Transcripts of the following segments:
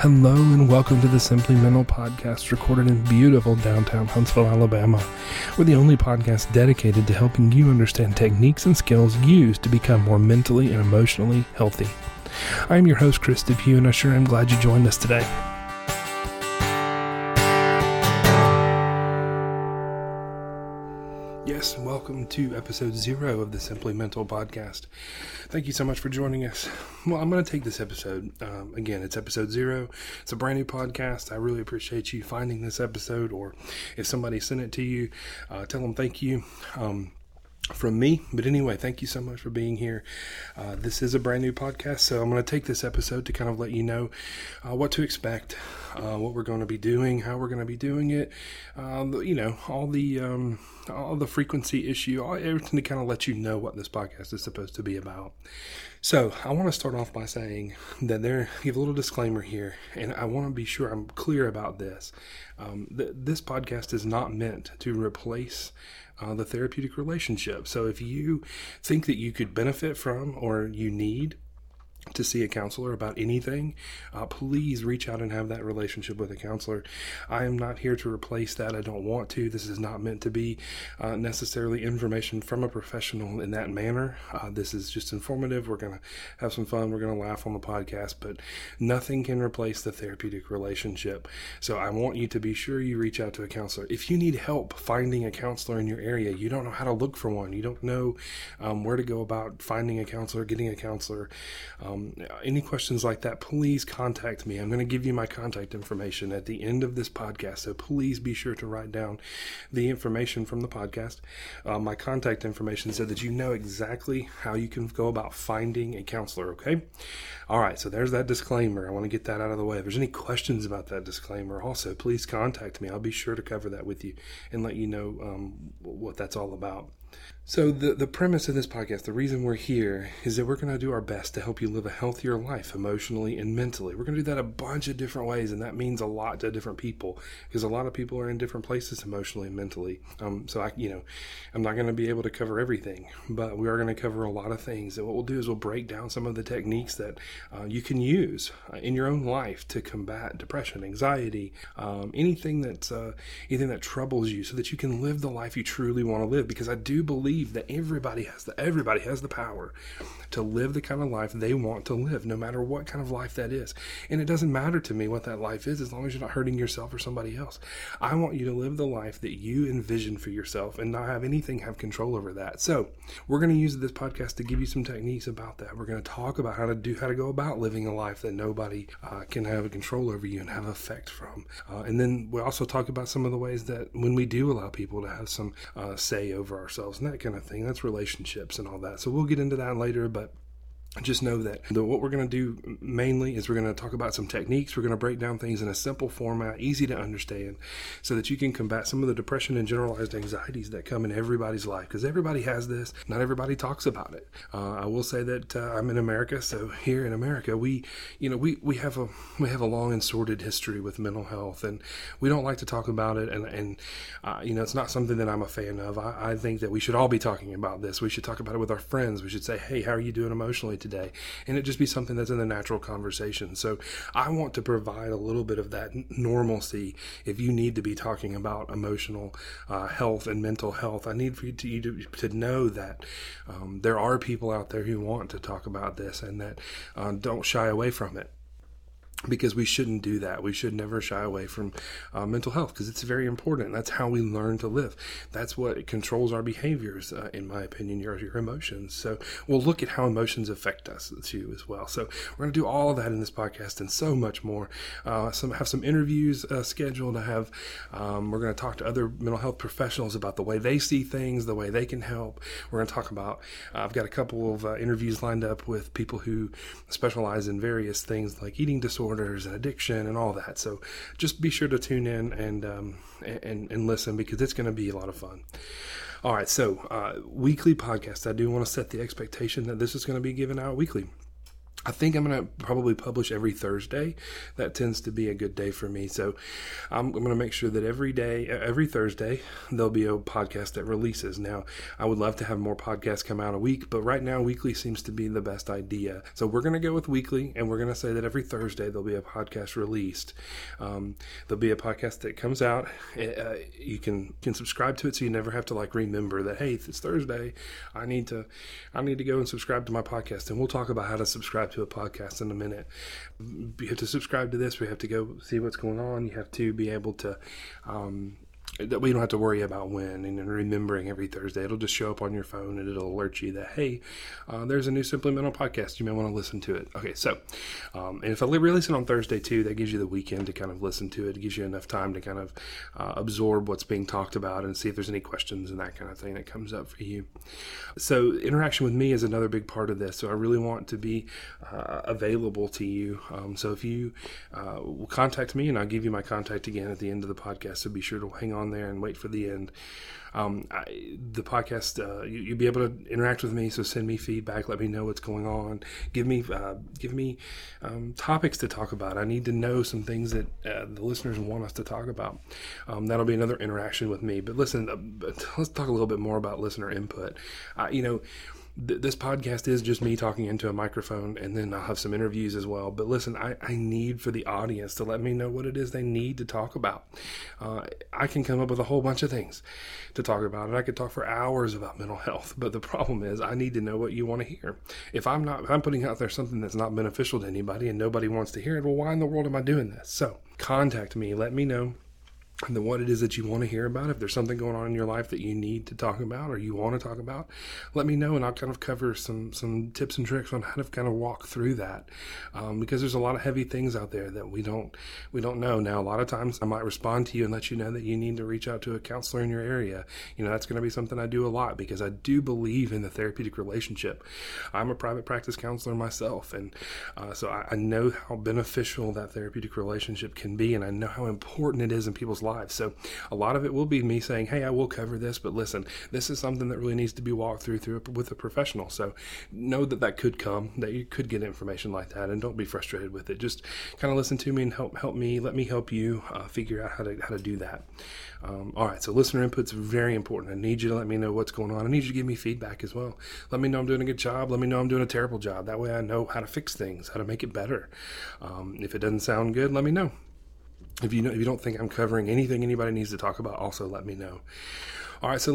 Hello and welcome to the Simply Mental podcast recorded in beautiful downtown Huntsville, Alabama. We're the only podcast dedicated to helping you understand techniques and skills used to become more mentally and emotionally healthy. I am your host, Chris Depew, and I sure am glad you joined us today. Welcome to episode zero of the Simply Mental podcast. Thank you so much for joining us. Well, I'm going to take this episode. Um, again, it's episode zero. It's a brand new podcast. I really appreciate you finding this episode, or if somebody sent it to you, uh, tell them thank you. Um, from me. But anyway, thank you so much for being here. Uh, this is a brand new podcast, so I'm going to take this episode to kind of let you know uh, what to expect, uh, what we're going to be doing, how we're going to be doing it. Um, you know, all the um, all the frequency issue, all, everything to kind of let you know what this podcast is supposed to be about. So I want to start off by saying that there, give a little disclaimer here, and I want to be sure I'm clear about this. Um, th- this podcast is not meant to replace uh, the therapeutic relationship. So if you think that you could benefit from or you need to see a counselor about anything, uh, please reach out and have that relationship with a counselor. I am not here to replace that. I don't want to. This is not meant to be uh, necessarily information from a professional in that manner. Uh, this is just informative. We're going to have some fun. We're going to laugh on the podcast, but nothing can replace the therapeutic relationship. So I want you to be sure you reach out to a counselor. If you need help finding a counselor in your area, you don't know how to look for one, you don't know um, where to go about finding a counselor, getting a counselor. Um, um, any questions like that, please contact me. I'm going to give you my contact information at the end of this podcast. So please be sure to write down the information from the podcast, uh, my contact information, so that you know exactly how you can go about finding a counselor. Okay. All right. So there's that disclaimer. I want to get that out of the way. If there's any questions about that disclaimer, also please contact me. I'll be sure to cover that with you and let you know um, what that's all about. So, the, the premise of this podcast, the reason we're here, is that we're going to do our best to help you live a healthier life emotionally and mentally. We're going to do that a bunch of different ways, and that means a lot to different people because a lot of people are in different places emotionally and mentally. Um, so, I, you know, I'm not going to be able to cover everything, but we are going to cover a lot of things. And what we'll do is we'll break down some of the techniques that uh, you can use uh, in your own life to combat depression, anxiety, um, anything that's uh, anything that troubles you, so that you can live the life you truly want to live. Because I do believe believe that everybody has the everybody has the power to live the kind of life they want to live, no matter what kind of life that is. And it doesn't matter to me what that life is as long as you're not hurting yourself or somebody else. I want you to live the life that you envision for yourself and not have anything have control over that. So we're going to use this podcast to give you some techniques about that. We're going to talk about how to do how to go about living a life that nobody uh, can have control over you and have effect from. Uh, and then we also talk about some of the ways that when we do allow people to have some uh, say over ourselves and that of thing. That's relationships and all that. So we'll get into that later, but just know that the, what we're going to do mainly is we're going to talk about some techniques. We're going to break down things in a simple format, easy to understand, so that you can combat some of the depression and generalized anxieties that come in everybody's life. Because everybody has this, not everybody talks about it. Uh, I will say that uh, I'm in America, so here in America, we, you know, we, we have a we have a long and sordid history with mental health, and we don't like to talk about it. And and uh, you know, it's not something that I'm a fan of. I, I think that we should all be talking about this. We should talk about it with our friends. We should say, hey, how are you doing emotionally today? and it just be something that's in the natural conversation so i want to provide a little bit of that normalcy if you need to be talking about emotional uh, health and mental health i need for you to, you to, to know that um, there are people out there who want to talk about this and that uh, don't shy away from it because we shouldn't do that. We should never shy away from uh, mental health because it's very important. That's how we learn to live. That's what controls our behaviors, uh, in my opinion, your, your emotions. So we'll look at how emotions affect us too as well. So we're going to do all of that in this podcast and so much more. Uh, some have some interviews uh, scheduled. to have um, we're going to talk to other mental health professionals about the way they see things, the way they can help. We're going to talk about. Uh, I've got a couple of uh, interviews lined up with people who specialize in various things like eating disorders disorders and addiction and all that. So just be sure to tune in and um, and, and listen because it's going to be a lot of fun. All right, so uh, weekly podcast. I do want to set the expectation that this is going to be given out weekly. I think I'm going to probably publish every Thursday. That tends to be a good day for me. So I'm, going to make sure that every day, every Thursday, there'll be a podcast that releases. Now, I would love to have more podcasts come out a week, but right now, weekly seems to be the best idea. So we're going to go with weekly, and we're going to say that every Thursday there'll be a podcast released. Um, there'll be a podcast that comes out. Uh, you can can subscribe to it, so you never have to like remember that. Hey, it's Thursday. I need to I need to go and subscribe to my podcast, and we'll talk about how to subscribe to to a podcast in a minute. You have to subscribe to this. We have to go see what's going on. You have to be able to um, that we don't have to worry about when and remembering every Thursday. It'll just show up on your phone and it'll alert you that hey, uh, there's a new Simply Mental podcast. You may want to listen to it. Okay, so um, and if I release it on Thursday too, that gives you the weekend to kind of listen to it. It gives you enough time to kind of uh, absorb what's being talked about and see if there's any questions and that kind of thing that comes up for you. So interaction with me is another big part of this. So I really want to be uh, available to you. Um, so if you uh, contact me, and I'll give you my contact again at the end of the podcast. So be sure to hang on on there and wait for the end. Um, I, the podcast, uh, you, will be able to interact with me. So send me feedback. Let me know what's going on. Give me, uh, give me um, topics to talk about. I need to know some things that uh, the listeners want us to talk about. Um, that'll be another interaction with me. But listen, uh, let's talk a little bit more about listener input. you know th- this podcast is just me talking into a microphone, and then I'll have some interviews as well. But listen, I, I need for the audience to let me know what it is they need to talk about. Uh, I can come up with a whole bunch of things to talk about, and I could talk for hours about mental health. But the problem is, I need to know what you want to hear. If I'm not, if I'm putting out there something that's not beneficial to anybody, and nobody wants to hear it, well, why in the world am I doing this? So contact me. Let me know and then what it is that you want to hear about. If there's something going on in your life that you need to talk about or you want to talk about, let me know and I'll kind of cover some some tips and tricks on how to kind of walk through that. Um, because there's a lot of heavy things out there that we don't we don't know. Now a lot of times I might respond to you and let you know that you need to reach out to a counselor in your area. You know that's going to be something I do a lot because I do believe in the therapeutic relationship. I'm a private practice counselor myself, and uh, so I, I know how beneficial that therapeutic relationship can be, and I know how important it is in people's lives lives. So a lot of it will be me saying, "Hey, I will cover this, but listen, this is something that really needs to be walked through through with a professional." So know that that could come, that you could get information like that, and don't be frustrated with it. Just kind of listen to me and help help me. Let me help you uh, figure out how to how to do that. Um, all right, so listener input's very important. I need you to let me know what's going on. I need you to give me feedback as well. Let me know I'm doing a good job. Let me know I'm doing a terrible job. That way I know how to fix things, how to make it better. Um, if it doesn't sound good, let me know. If you know, if you don't think I'm covering anything anybody needs to talk about, also let me know. All right, so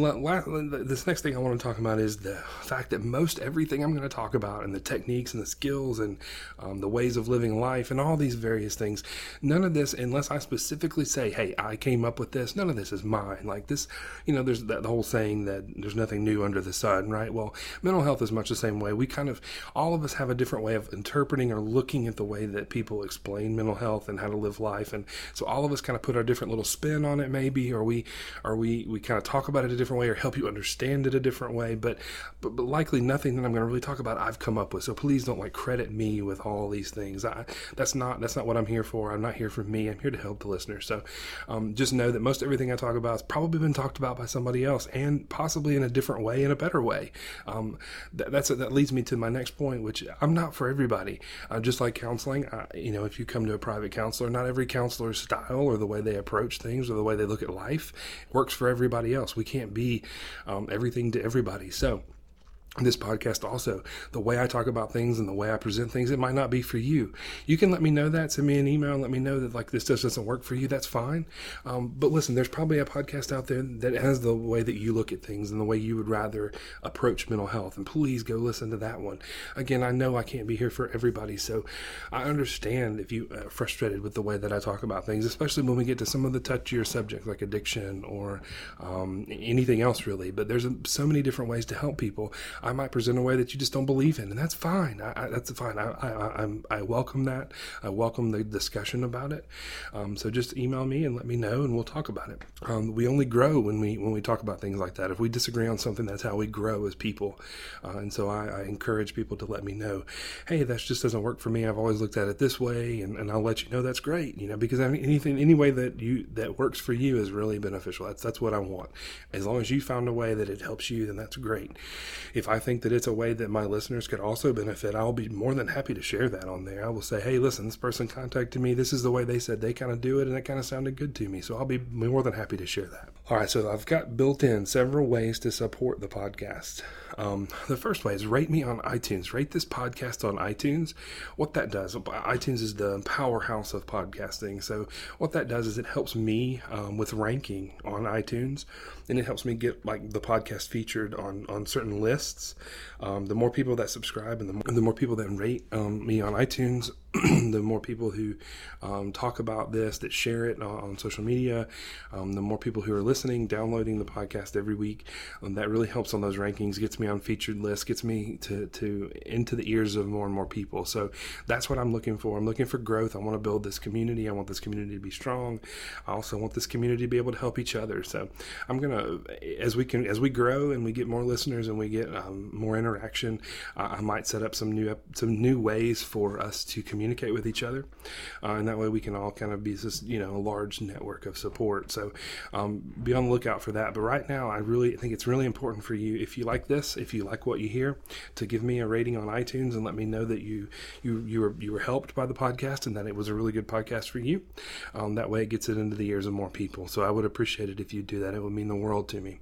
this next thing I want to talk about is the fact that most everything I'm going to talk about and the techniques and the skills and um, the ways of living life and all these various things, none of this, unless I specifically say, hey, I came up with this, none of this is mine. Like this, you know, there's that the whole saying that there's nothing new under the sun, right? Well, mental health is much the same way. We kind of, all of us have a different way of interpreting or looking at the way that people explain mental health and how to live life. And so all of us kind of put our different little spin on it, maybe, or we, or we, we kind of talk about it a different way or help you understand it a different way. But, but, but likely nothing that I'm going to really talk about I've come up with. So please don't like credit me with all these things. I, that's not that's not what I'm here for. I'm not here for me. I'm here to help the listener. So um, just know that most everything I talk about has probably been talked about by somebody else and possibly in a different way, in a better way. Um, that, that's that leads me to my next point, which I'm not for everybody. Uh, just like counseling, uh, you know, if you come to a private counselor, not every counselor's style or the way they approach things or the way they look at life works for everybody else. We can't be um, everything to everybody. So, this podcast also the way i talk about things and the way i present things it might not be for you. You can let me know that send me an email and let me know that like this just doesn't work for you that's fine. Um, but listen there's probably a podcast out there that has the way that you look at things and the way you would rather approach mental health and please go listen to that one. Again i know i can't be here for everybody so i understand if you are frustrated with the way that i talk about things especially when we get to some of the touchier subjects like addiction or um, anything else really. But there's so many different ways to help people I might present a way that you just don't believe in, and that's fine. I, I, that's fine. I, I, I, welcome that. I welcome the discussion about it. Um, so just email me and let me know, and we'll talk about it. Um, we only grow when we when we talk about things like that. If we disagree on something, that's how we grow as people. Uh, and so I, I, encourage people to let me know, hey, that just doesn't work for me. I've always looked at it this way, and, and I'll let you know that's great. You know, because anything, any way that you that works for you is really beneficial. That's that's what I want. As long as you found a way that it helps you, then that's great. If I I think that it's a way that my listeners could also benefit, I'll be more than happy to share that on there. I will say, hey, listen, this person contacted me. This is the way they said they kind of do it, and it kind of sounded good to me. So I'll be more than happy to share that. All right, so I've got built in several ways to support the podcast. Um, the first way is rate me on iTunes. Rate this podcast on iTunes. What that does, iTunes is the powerhouse of podcasting. So what that does is it helps me um, with ranking on iTunes, and it helps me get like the podcast featured on on certain lists. Um, the more people that subscribe and the more, the more people that rate um, me on iTunes, the more people who um, talk about this, that share it on, on social media, um, the more people who are listening, downloading the podcast every week, um, that really helps on those rankings, gets me on featured lists, gets me to, to into the ears of more and more people. So that's what I'm looking for. I'm looking for growth. I want to build this community. I want this community to be strong. I also want this community to be able to help each other. So I'm gonna, as we can, as we grow and we get more listeners and we get um, more interaction, uh, I might set up some new some new ways for us to communicate communicate with each other, uh, and that way we can all kind of be this you know a large network of support. So um, be on the lookout for that. But right now, I really think it's really important for you if you like this, if you like what you hear, to give me a rating on iTunes and let me know that you you you were you were helped by the podcast and that it was a really good podcast for you. Um, that way, it gets it into the ears of more people. So I would appreciate it if you do that. It would mean the world to me.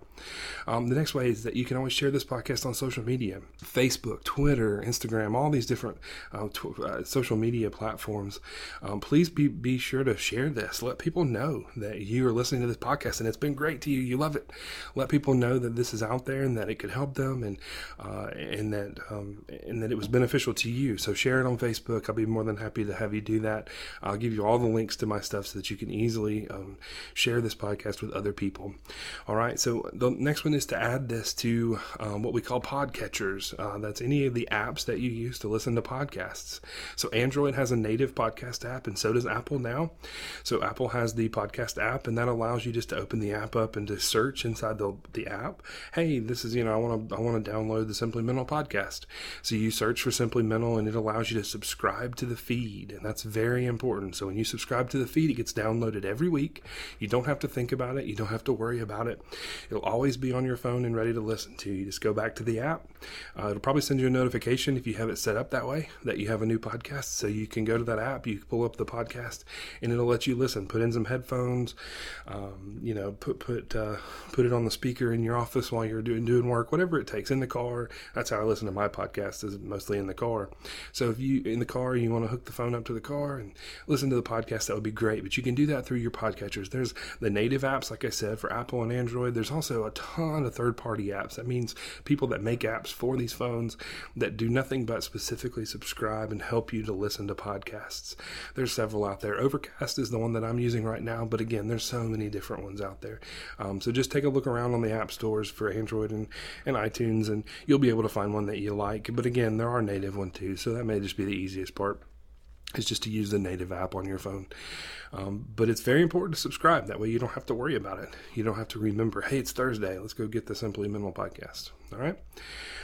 Um, the next way is that you can always share this podcast on social media Facebook, Twitter, Instagram, all these different uh, tw- uh, social media platforms. Um, please be, be sure to share this. Let people know that you are listening to this podcast and it's been great to you. You love it. Let people know that this is out there and that it could help them and, uh, and, that, um, and that it was beneficial to you. So share it on Facebook. I'll be more than happy to have you do that. I'll give you all the links to my stuff so that you can easily um, share this podcast with other people. All right. So the next one is to add this to um, what we call podcatchers. Uh, that's any of the apps that you use to listen to podcasts. So Android has a native podcast app, and so does Apple now. So Apple has the podcast app, and that allows you just to open the app up and to search inside the the app. Hey, this is you know I want to I want to download the Simply Mental podcast. So you search for Simply Mental, and it allows you to subscribe to the feed, and that's very important. So when you subscribe to the feed, it gets downloaded every week. You don't have to think about it. You don't have to worry about it. It'll always always be on your phone and ready to listen to. You just go back to the app. Uh, it'll probably send you a notification if you have it set up that way that you have a new podcast. So you can go to that app, you pull up the podcast, and it'll let you listen. Put in some headphones, um, you know, put put uh, put it on the speaker in your office while you're doing doing work, whatever it takes. In the car, that's how I listen to my podcast. Is mostly in the car. So if you in the car you want to hook the phone up to the car and listen to the podcast, that would be great. But you can do that through your podcatchers. There's the native apps, like I said, for Apple and Android. There's also a ton of third party apps. That means people that make apps for these phones that do nothing but specifically subscribe and help you to listen to podcasts. There's several out there. Overcast is the one that I'm using right now, but again, there's so many different ones out there. Um, so just take a look around on the app stores for Android and, and iTunes, and you'll be able to find one that you like. But again, there are native ones too, so that may just be the easiest part is just to use the native app on your phone. Um, but it's very important to subscribe. That way you don't have to worry about it. You don't have to remember, hey, it's Thursday. Let's go get the Simply Mental podcast. All right.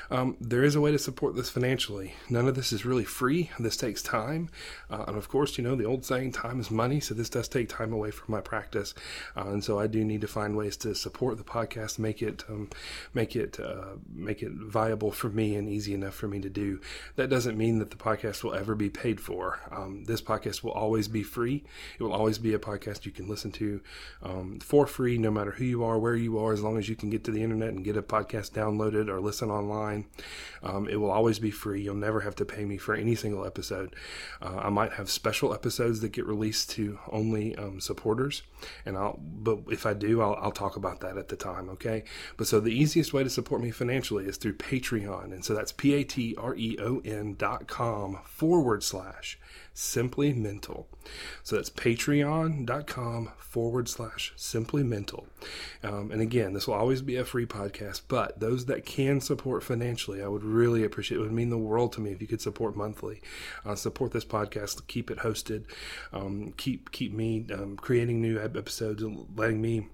Um, there is a way to support this financially. None of this is really free. This takes time. Uh, and of course, you know, the old saying, time is money. So this does take time away from my practice. Uh, and so I do need to find ways to support the podcast, make it, um, make it, uh, make it viable for me and easy enough for me to do. That doesn't mean that the podcast will ever be paid for. Um, this podcast will always be free. It will always be a podcast you can listen to um, for free, no matter who you are, where you are, as long as you can get to the internet and get a podcast downloaded or listen online um, it will always be free. You'll never have to pay me for any single episode. Uh, I might have special episodes that get released to only um, supporters, and I'll. But if I do, I'll, I'll talk about that at the time. Okay. But so the easiest way to support me financially is through Patreon, and so that's p a t r e o n dot com forward slash simply mental. So that's patreon.com forward slash simply mental. Um, and again, this will always be a free podcast, but those that can support financially, I would really appreciate it. It would mean the world to me if you could support monthly. Uh, support this podcast, keep it hosted, um, keep, keep me um, creating new episodes and letting me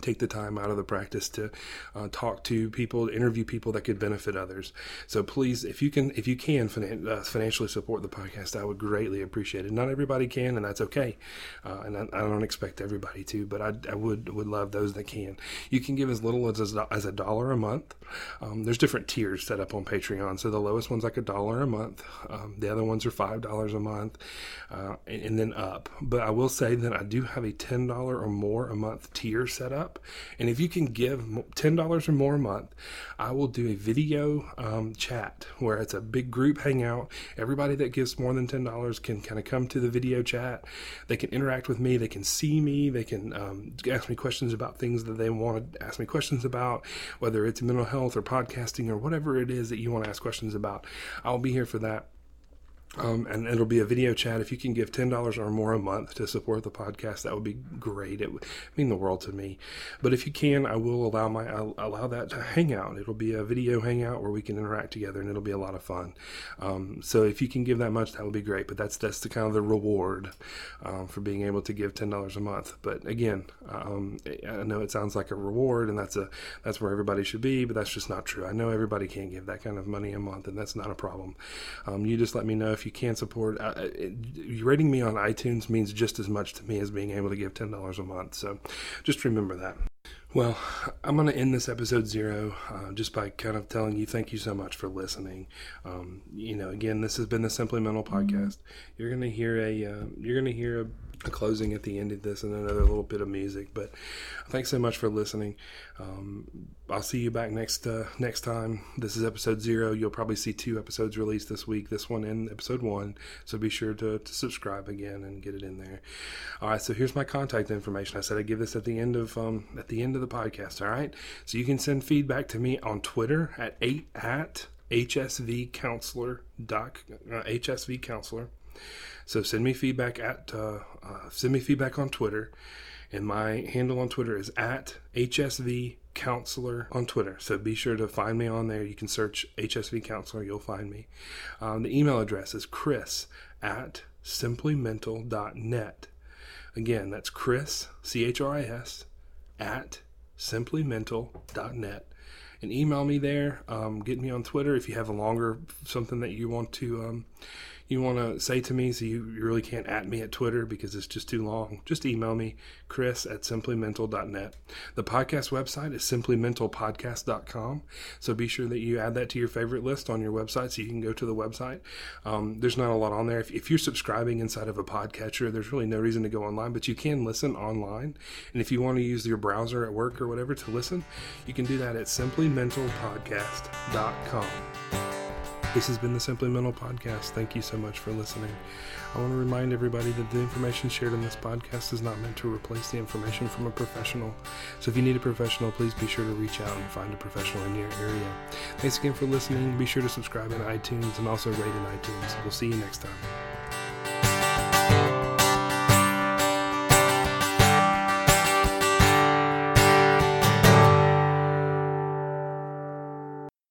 take the time out of the practice to uh, talk to people, interview people that could benefit others. So please, if you can, if you can finan- uh, financially support the podcast, I would greatly appreciate it. Not everybody can, and that's okay. Uh, and I, I, don't expect everybody to, but I, I, would would love those that can. You can give as little as as a dollar a month. Um, there's different tiers set up on Patreon. So the lowest one's like a dollar a month. Um, the other ones are five dollars a month, uh, and, and then up. But I will say that I do have a ten dollar or more a month tier set up up. And if you can give $10 or more a month, I will do a video um, chat where it's a big group hangout. Everybody that gives more than $10 can kind of come to the video chat. They can interact with me. They can see me. They can um, ask me questions about things that they want to ask me questions about, whether it's mental health or podcasting or whatever it is that you want to ask questions about. I'll be here for that. Um, and it'll be a video chat. If you can give ten dollars or more a month to support the podcast, that would be great. It would mean the world to me. But if you can, I will allow my I'll allow that to hang out. It'll be a video hangout where we can interact together, and it'll be a lot of fun. Um, so if you can give that much, that would be great. But that's that's the kind of the reward um, for being able to give ten dollars a month. But again, um, I know it sounds like a reward, and that's a that's where everybody should be, but that's just not true. I know everybody can't give that kind of money a month, and that's not a problem. Um, you just let me know if you can support, uh, rating me on iTunes means just as much to me as being able to give ten dollars a month. So, just remember that. Well, I'm going to end this episode zero uh, just by kind of telling you thank you so much for listening. Um, you know, again, this has been the Simply Mental podcast. You're going to hear a uh, you're going to hear a closing at the end of this and another little bit of music. But thanks so much for listening. Um, I'll see you back next uh, next time. This is episode zero. You'll probably see two episodes released this week. This one and episode one. So be sure to, to subscribe again and get it in there. All right. So here's my contact information. I said I'd give this at the end of um, at the end of the podcast. All right. So you can send feedback to me on Twitter at eight at hsv counselor doc uh, hsv counselor so send me feedback at uh, uh, send me feedback on Twitter, and my handle on Twitter is at HSV Counselor on Twitter. So be sure to find me on there. You can search HSV Counselor, you'll find me. Um, the email address is Chris at simplymental.net. Again, that's Chris C H R I S at simplymental.net and email me there. Um, get me on Twitter if you have a longer something that you want to um, you want to say to me, so you, you really can't at me at Twitter because it's just too long, just email me, chris at simplymental.net. The podcast website is simplymentalpodcast.com. So be sure that you add that to your favorite list on your website so you can go to the website. Um, there's not a lot on there. If, if you're subscribing inside of a podcatcher, there's really no reason to go online, but you can listen online. And if you want to use your browser at work or whatever to listen, you can do that at simplymentalpodcast.com. This has been the Simply Mental Podcast. Thank you so much for listening. I want to remind everybody that the information shared in this podcast is not meant to replace the information from a professional. So if you need a professional, please be sure to reach out and find a professional in your area. Thanks again for listening. Be sure to subscribe in iTunes and also rate in iTunes. We'll see you next time.